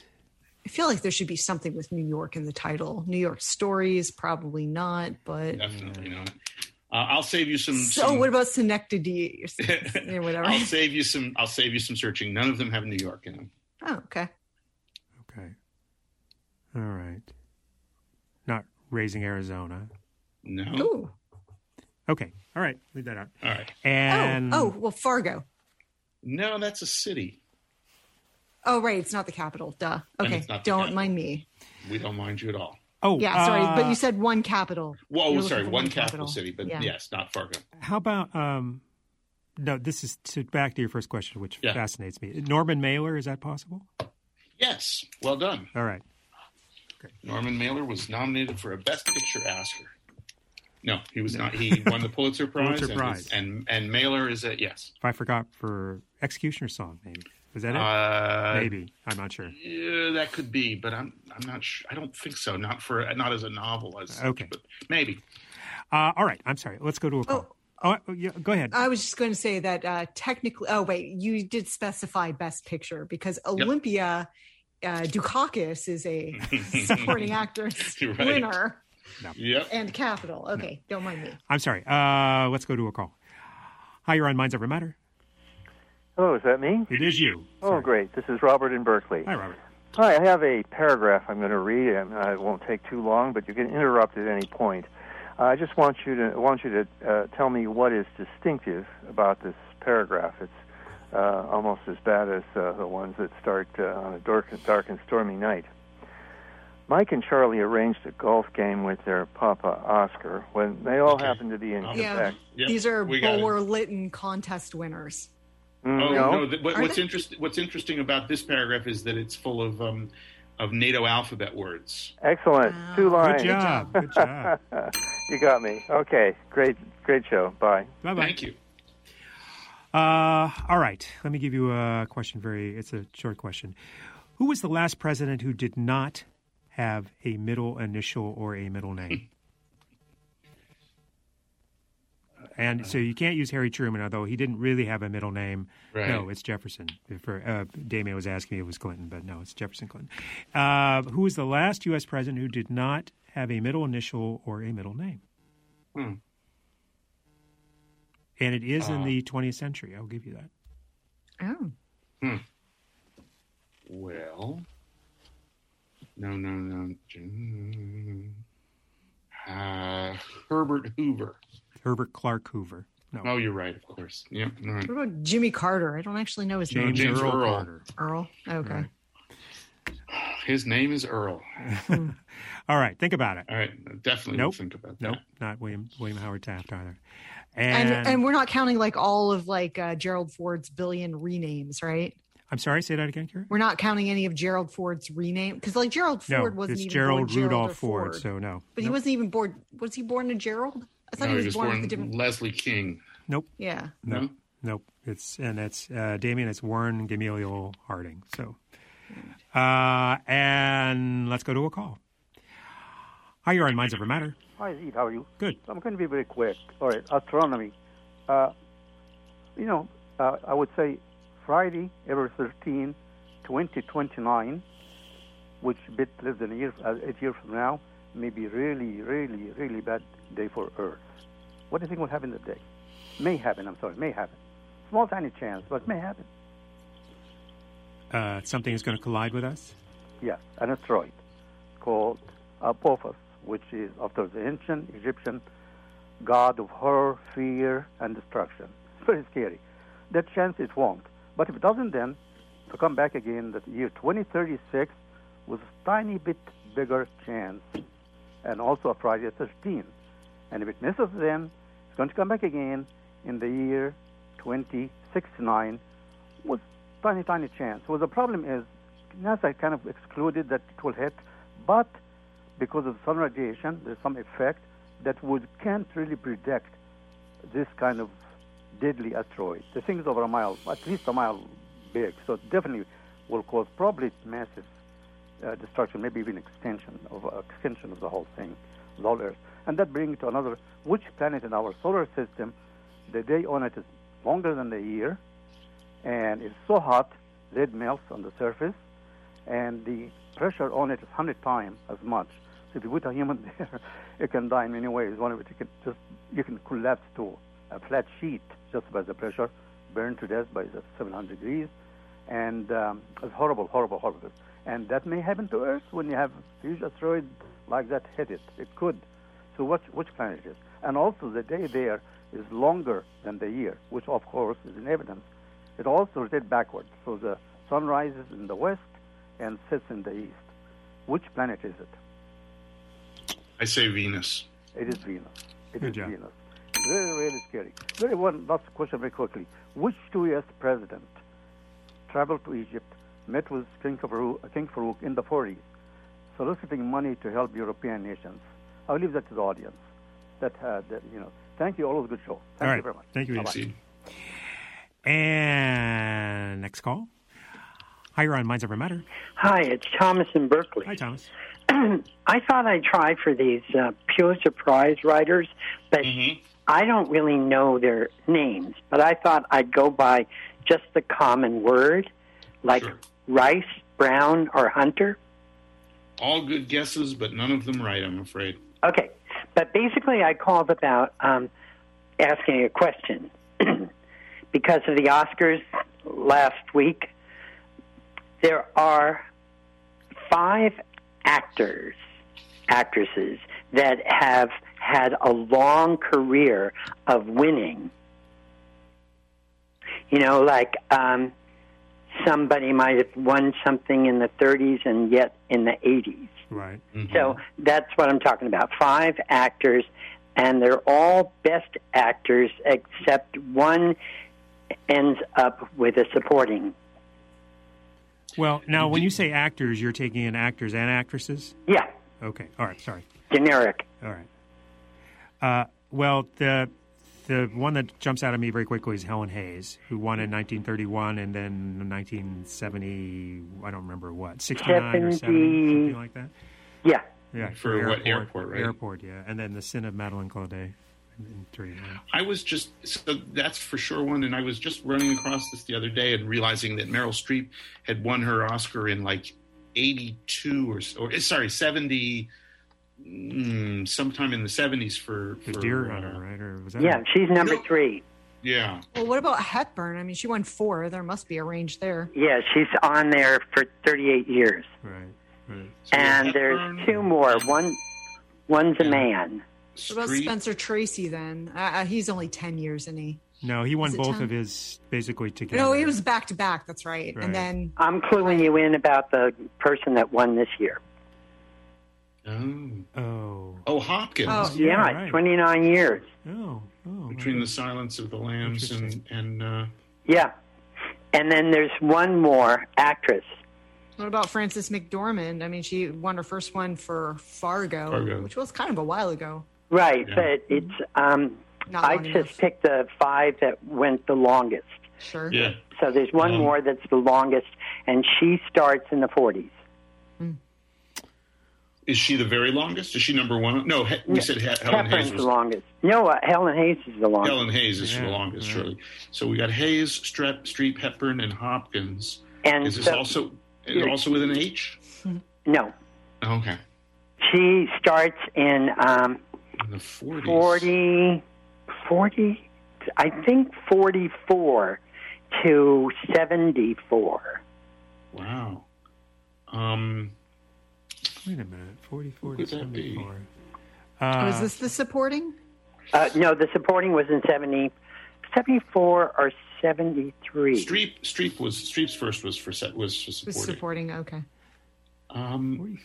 I feel like there should be something with New York in the title. New York stories, probably not, but Definitely not. Uh, I'll save you some. so some what about Synecdoche or something, whatever? I'll save you some. I'll save you some searching. None of them have New York in them. oh, okay. okay. All right. Not raising Arizona. No. Ooh. Okay. All right. Leave that out. All right. And oh, oh, well, Fargo. No, that's a city. Oh, right. It's not the capital. Duh. Okay. it's not the Don't mind me. We don't mind you at all. oh Yeah, sorry, but uh, you said one capital. Well, You're sorry, looking for one capital, city, but Yeah. yes, not Fargo. How about um? No, this is to back to your first question, which Yeah. fascinates me. Norman Mailer, is that possible? Yes, well done. All right. Norman Mailer was nominated for a Best Picture Oscar. No, he was not. He won the Pulitzer Prize. Pulitzer and, Prize. and and Mailer is a yes. If I forgot for Executioner Song, maybe was that it? Uh, maybe I'm not sure. Yeah, that could be, but I'm I'm not sure. I don't think so. Not for not as a novel as such, Okay. but maybe. Uh, all right. I'm sorry. Let's go to a call. Oh, yeah, go ahead. I was just going to say that uh, technically. Oh, wait, you did specify Best Picture because Olympia uh, Dukakis is a supporting actress right. winner Yep. and capital. Okay, don't mind me. I'm sorry. Uh, let's go to a call. Hi, you're on Minds Over Matter. Hello, is that me? It is you. Oh, great. This is Robert in Berkeley. Hi, Robert. Hi, I have a paragraph I'm going to read, and it won't take too long, but you can interrupt at any point. Uh, I just want you to want you to uh, tell me what is distinctive about this paragraph. It's uh, almost as bad as uh, the ones that start uh, on a dark, dark and stormy night. Mike and Charlie arranged a golf game with their Papa Oscar when they all happened to be in Yeah, Quebec. these are we got it. Lytton contest winners. Mm, Oh no. no! th- what, what's they? interesting? What's interesting about this paragraph is that it's full of um, of NATO alphabet words. Excellent. Two lines. Good job. Good job. you got me. Okay. Great. Great show. Bye. Bye bye. Thank you. Uh, all right. Let me give you a question. Very, it's a short question. Who was the last president who did not have a middle initial or a middle name? and so you can't use Harry Truman, although he didn't really have a middle name. Right. No, it's Jefferson. For uh, Damien was asking me if it was Clinton, but no, it's Jefferson Clinton. Uh, who was the last U.S. president who did not have a middle initial or a middle name? Hmm. And it is in Uh, the 20th century. I'll give you that. Oh. Hmm. Well, no, no, no. Uh, Herbert Hoover. Herbert Clark Hoover. No. Oh, you're right. Of course. Yep. All right. What about Jimmy Carter? I don't actually know his name. James, James Earl, Earl. Carter. Earl. Okay. His name is Earl. All right, think about it. All right. Definitely Nope. think about that. Nope, not William William Howard Taft either. And, And, and we're not counting like all of like uh, Gerald Ford's billion renames, right? I'm sorry, say that again, Karen. We're not counting any of Gerald Ford's rename because like Gerald No, Ford wasn't it's even Gerald born Gerald Rudolph or Ford, Ford. so no. But he wasn't even born. Was he born to Gerald? I thought No, he he was, was born, born with a different. Leslie King. Nope. Yeah. No. No? Nope. It's and it's uh, Damien. It's Warren Gamaliel Harding. So, uh, and let's go to a call. Hi, you're on Minds Over Matter. Hi, Zeke. How are you? Good. I'm going to be very quick. All right, astronomy. Uh, you know, uh, I would say Friday, April 13, 2029, which a bit less than a year, uh, eight years from now, may be really, really, really bad day for Earth. What do you think will happen that day? May happen. I'm sorry, may happen. Small, tiny chance, but may happen. Uh, something is going to collide with us. Yes, an asteroid called Apophis, which is after the ancient Egyptian god of horror, fear, and destruction. It's very scary. That chance it won't. But if it doesn't, then to come back again, the year 2036 with a tiny bit bigger chance, and also a Friday 13. And if it misses, then it's going to come back again in the year 2069 with tiny, tiny chance. Well, the problem is NASA kind of excluded that it will hit, but because of the sun radiation, there's some effect that would can't really predict this kind of deadly asteroid. The thing is over a mile, at least a mile big, so it definitely will cause probably massive uh, destruction, maybe even extension of uh, extension of the whole thing, whole Earth. And that brings to another, which planet in our solar system, the day on it is longer than the year, and it's so hot, lead melts on the surface, and the pressure on it is 100 times as much. So if you put a human there, it can die in many ways. One of it, you can just you can collapse to a flat sheet just by the pressure, burned to death by the 700 degrees, and um, it's horrible, horrible, horrible. And that may happen to Earth when you have a huge asteroid like that hit it. It could. So which which planet it is? And also the day there is longer than the year, which of course is in evidence. It also rotates backwards. So the sun rises in the west and sets in the east. Which planet is it? I say Venus. It is Venus. It Good is job. Venus. Really, really scary. Very one last question, very quickly. Which two U.S. president traveled to Egypt, met with King Farouk, King Farouk in the 40s, soliciting money to help European nations? I'll leave that to the audience. That, uh, that you know. Thank you. Always a good show. Thank All you right. very much. Thank you, Bye-bye. Ian. And next call. Hi, you're on Minds Over Matter. Hi, it's Thomas in Berkeley. Hi, Thomas. I thought I'd try for these uh, Pulitzer Prize writers, but I don't really know their names. But I thought I'd go by just the common word, like Rice, Brown, or Hunter. All good guesses, but none of them right, I'm afraid. Okay, but basically, I called about um, asking a question because of the Oscars last week. There are five actors, actresses that have had a long career of winning. You know, like um, somebody might have won something in the 30s and yet in the 80s. Right. So that's what I'm talking about. Five actors, and they're all best actors except one ends up with a supporting. Well, now when you say actors, you're taking in actors and actresses. Yeah, Okay. All right. Sorry. generic. All right. Uh, well, the the one that jumps out at me very quickly is Helen Hayes, who won in 1931 and then 1970. I don't remember what 69 or 70, 70. something like that. Yeah. Yeah. For what airport, right? Airport. Yeah. And then the Sin of Madeleine Claudet in, in 39. I was just so that's for sure one, and I was just running across this the other day and realizing that Meryl Streep had won her Oscar in like '82 or or eh, sorry '70, mm, sometime in the '70s for, for Deer uh, right? Or was that? Yeah, she's number three. Yeah, Well, what about Hepburn? I mean, she won four. There must be a range there. Yeah, she's on there for 38 years. Right. Right. and there's two more. One, one's a man. What about Spencer Tracy then? Uh, uh, he's only 10 years, isn't he? No, he won both ten? of his basically together. No, he was back to back. That's right. Right. And then I'm cluing you in about the person that won this year. Oh. Oh. Oh, Hopkins. Oh, yeah, 29 years. Oh. Oh. Between the Silence of the Lambs and and uh, Yeah. And then there's one more actress. what about Frances McDormand? I mean, she won her first one for Fargo, Fargo. which was kind of a while ago. Right, but it's um Not I just enough. picked the five that went the longest. Sure. Yeah. So there's one Um, more that's the longest and she starts in the 40s. Is she the very longest? Is she number one? No, he, we said he, Helen Hepburn's Hayes was the longest. No, uh, Helen Hayes is the longest. Helen Hayes is the longest, surely. So we got Hayes, Strep, Streep, Hepburn, and Hopkins. And is this so- also also with an H? No. Okay. She starts in um In the 40s. 40 40 I think 44 to 74. Wow. Um, Wait a minute. 44 to could that 74. oh, Uh, is this the supporting? Uh, no, the supporting was in 70, 74 or 73. Streep, Streep was Streep's first was for set was for Was supporting. supporting. Okay. Um,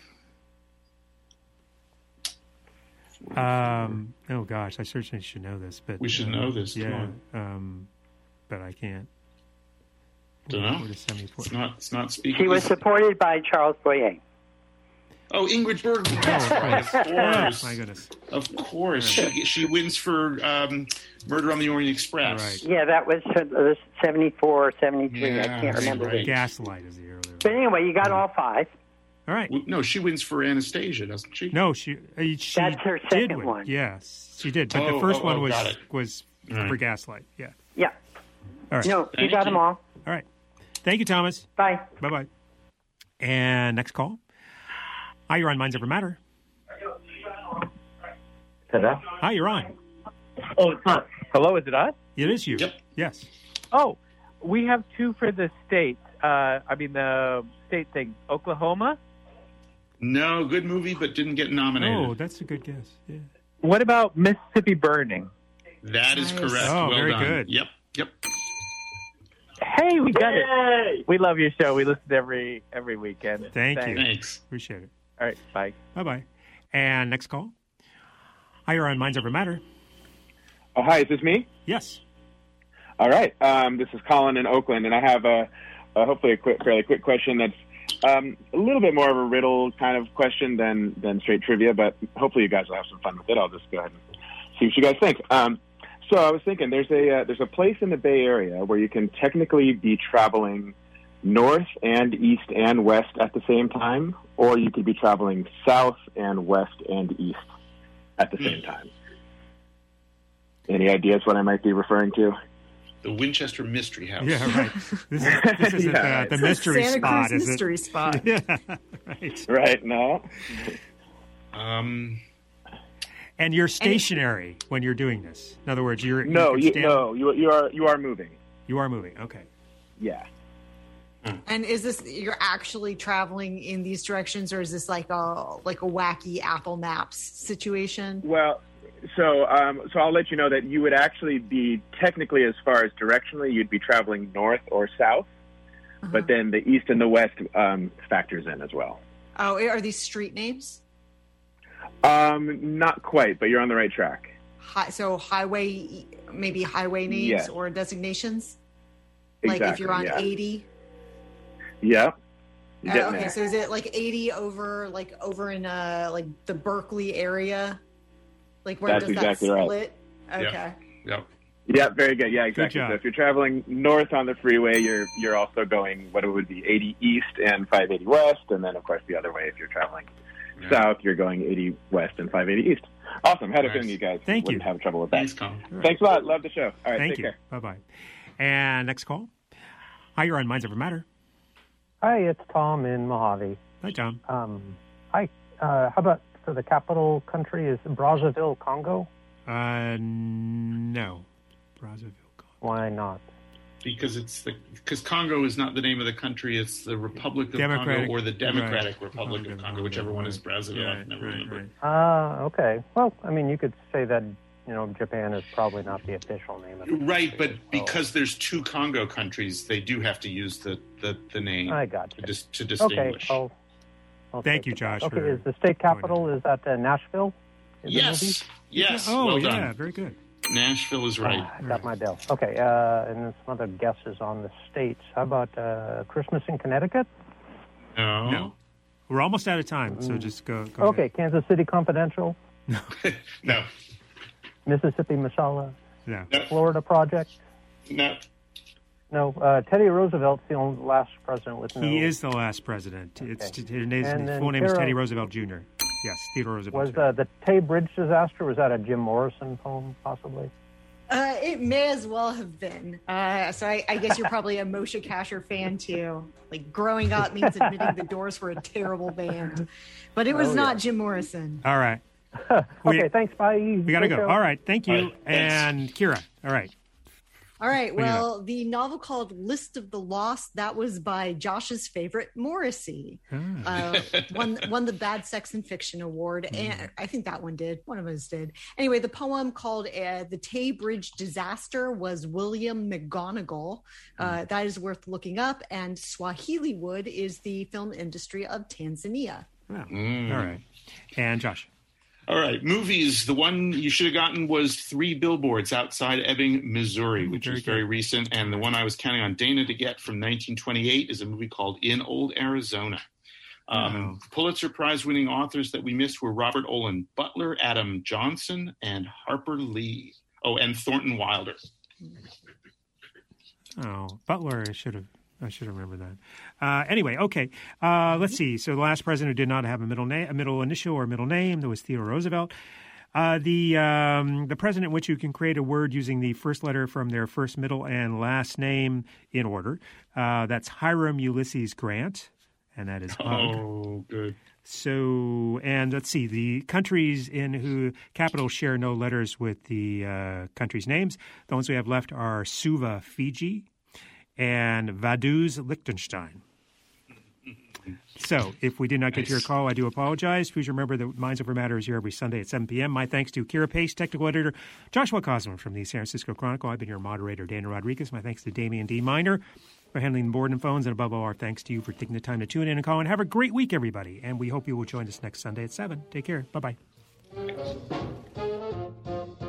Um. Oh gosh, I certainly should know this, but We should uh, know this, Yeah. Um, but I can't. Don't know. 44 to 74. It's not. It's not speaking. She was supported by Charles Boyer. Oh, Ingrid Bergman. Christ. of course. My goodness. Of course. She, she wins for um, Murder on the Orient Express. Yeah, that was uh, 74 or 73. I can't remember. right. Gaslight is the earlier. But anyway, you got all five. All right. No, she wins for Anastasia, doesn't she? No, she. Uh, she That's her did second win. one. Yes, she did. But the Oh, first oh, one oh, was was All right. for Gaslight. Yeah. Yeah. All right. No, you Thank got them all. All right. Thank you, Thomas. Bye. Bye bye. And next call. Hi, you're on Minds Over Matter. Hello? Hi, you're on. Oh, it's not. Hello, is it us? It is you. Yep. Yes. Oh, we have two for the state. Uh, I mean, the state thing. Oklahoma? No, good movie, but didn't get nominated. Oh, that's a good guess. Yeah. What about Mississippi Burning? That is Nice. correct. Oh, well very done. good. Yep. Yep. Hey, we got it. We love your show. We listen every every weekend. Thank Thanks. you. Thanks. Appreciate it. All right, bye. Bye bye. And next call. Hi, you're on Minds Over Matter. Oh, hi, is this me? Yes. All right. Um, this is Colin in Oakland, and I have a, a hopefully a quick, fairly quick question that's um, a little bit more of a riddle kind of question than than straight trivia, but hopefully you guys will have some fun with it. I'll just go ahead and see what you guys think. Um, so I was thinking, there's a uh, there's a place in the Bay Area where you can technically be traveling north and east and west at the same time, or you could be traveling south and west and east at the same time. Any ideas what I might be referring to? The Winchester Mystery House. Yeah, right. This, is, this isn't Yeah. uh, the mystery Santa spot, Cruz is mystery it? spot. Yeah, right. Right? No. Um, And you're stationary when you're doing this. In other words, you're No, you, you, no, you you are you are moving. You are moving. Okay. Yeah. And is this you're actually traveling in these directions, or is this like a like a wacky Apple Maps situation? Well, so um, so I'll let you know that you would actually be technically, as far as directionally, you'd be traveling north or south, but then the east and the west um, factors in as well. Oh, are these street names? Um, not quite, but you're on the right track. Hi, so highway, maybe highway names Yes. or designations. Like if you're on yeah. 80. Yep. Uh, okay, there. so is it like 80 over, like over in uh like the Berkeley area, like where That's does exactly that right. split? Okay. Yep. Yep. Yeah, very good. Yeah, exactly. job. So if you're traveling north on the freeway, you're you're also going what it would be 80 east and 580 west, and then of course the other way if you're traveling south, you're going 80 west and 580 east. Awesome. Had a Nice. feeling you guys Thank wouldn't you. have trouble with that. Thanks, Colin. Thanks a lot. Love the show. All right, Thank take you. care. Bye bye. And next call. Hi, you're on Minds Over Matter. Hi, it's Tom in Mojave. Hi, Tom. Um, hi. Uh, how about for the capital country is Brazzaville, Congo? Uh, no. Brazzaville. Why not? Because it's the because Congo is not the name of the country; it's the Republic of Democratic- Congo or the Democratic right. Republic of Congo, whichever one is Brazzaville. I can never remember. Ah, okay. Well, I mean, you could say that you know Japan is probably not the official name of the Right, but because there's two Congo countries, they do have to use the the, the name. I got to, dis- to Okay. distinguish. I'll, I'll Thank you. Josh, Okay, is the state capital is that uh, Nashville? Is it Yes, maybe? yes. Oh, well yeah, done. very good. Nashville is right. Ah, I got my bill. Okay, uh, and then some other guesses on the states. How about uh, Christmas in Connecticut? No. No. We're almost out of time, so just go. go Okay, Kansas City Confidential, no, No. Mississippi Masala, No. Florida Project. No. No, uh, Teddy Roosevelt's the only last president with no. He is the last president. It's his, name, his full name is Teddy Roosevelt Jr. Yes, Theodore Roosevelt. Was uh, the Tay Bridge disaster? Was that a Jim Morrison poem, possibly? Uh, it may as well have been. Uh, so I, I guess you're probably a Moshe Kasher fan too. Like growing up means admitting the Doors were a terrible band, but it was Oh, not yeah. Jim Morrison. All right. okay, thanks. Bye. We got to go. show. All right. Thank you. All right, thanks. and Kira. All right. All right. What Well, the novel called List of the Lost that was by Josh's favorite Morrissey. Uh, won won the Bad Sex and Fiction Award, and I think that one did. One of us did. Anyway, the poem called uh, "The Tay Bridge Disaster" was William McGonagall. Uh, that is worth looking up. And Swahili Wood is the film industry of Tanzania. Mm. All right. And Josh. All right, movies. The one you should have gotten was Three Billboards Outside Ebbing, Missouri, which very is very recent. And the one I was counting on Dana to get from 1928 is a movie called In Old Arizona. Um, Pulitzer Prize winning authors that we missed were Robert Olen Butler, Adam Johnson, and Harper Lee. Oh, and Thornton Wilder. Oh, Butler. Should have. I should have remembered that. Uh, anyway, okay. Uh, let's see. So the last president who did not have a middle name, a middle initial or middle name, that was Theodore Roosevelt. Uh, the um, the president in which you can create a word using the first letter from their first, middle, and last name in order. Uh, that's Hiram Ulysses Grant, and that is Hug. Oh, good. So, and let's see, the countries in who capitals share no letters with the uh, countries' names. The ones we have left are Suva, Fiji, and Vaduz, Liechtenstein. So, if we did not get to your call, I do apologize. Please remember that Minds Over Matter is here every Sunday at 7 p.m. My thanks to Kira Pace, technical editor, Joshua Kosman from the San Francisco Chronicle. I've been your moderator, Dana Rodriguez. My thanks to Damian D. Miner for handling the board and phones. And above all, our thanks to you for taking the time to tune in and call. And have a great week, everybody. And we hope you will join us next Sunday at 7. Take care. Bye bye.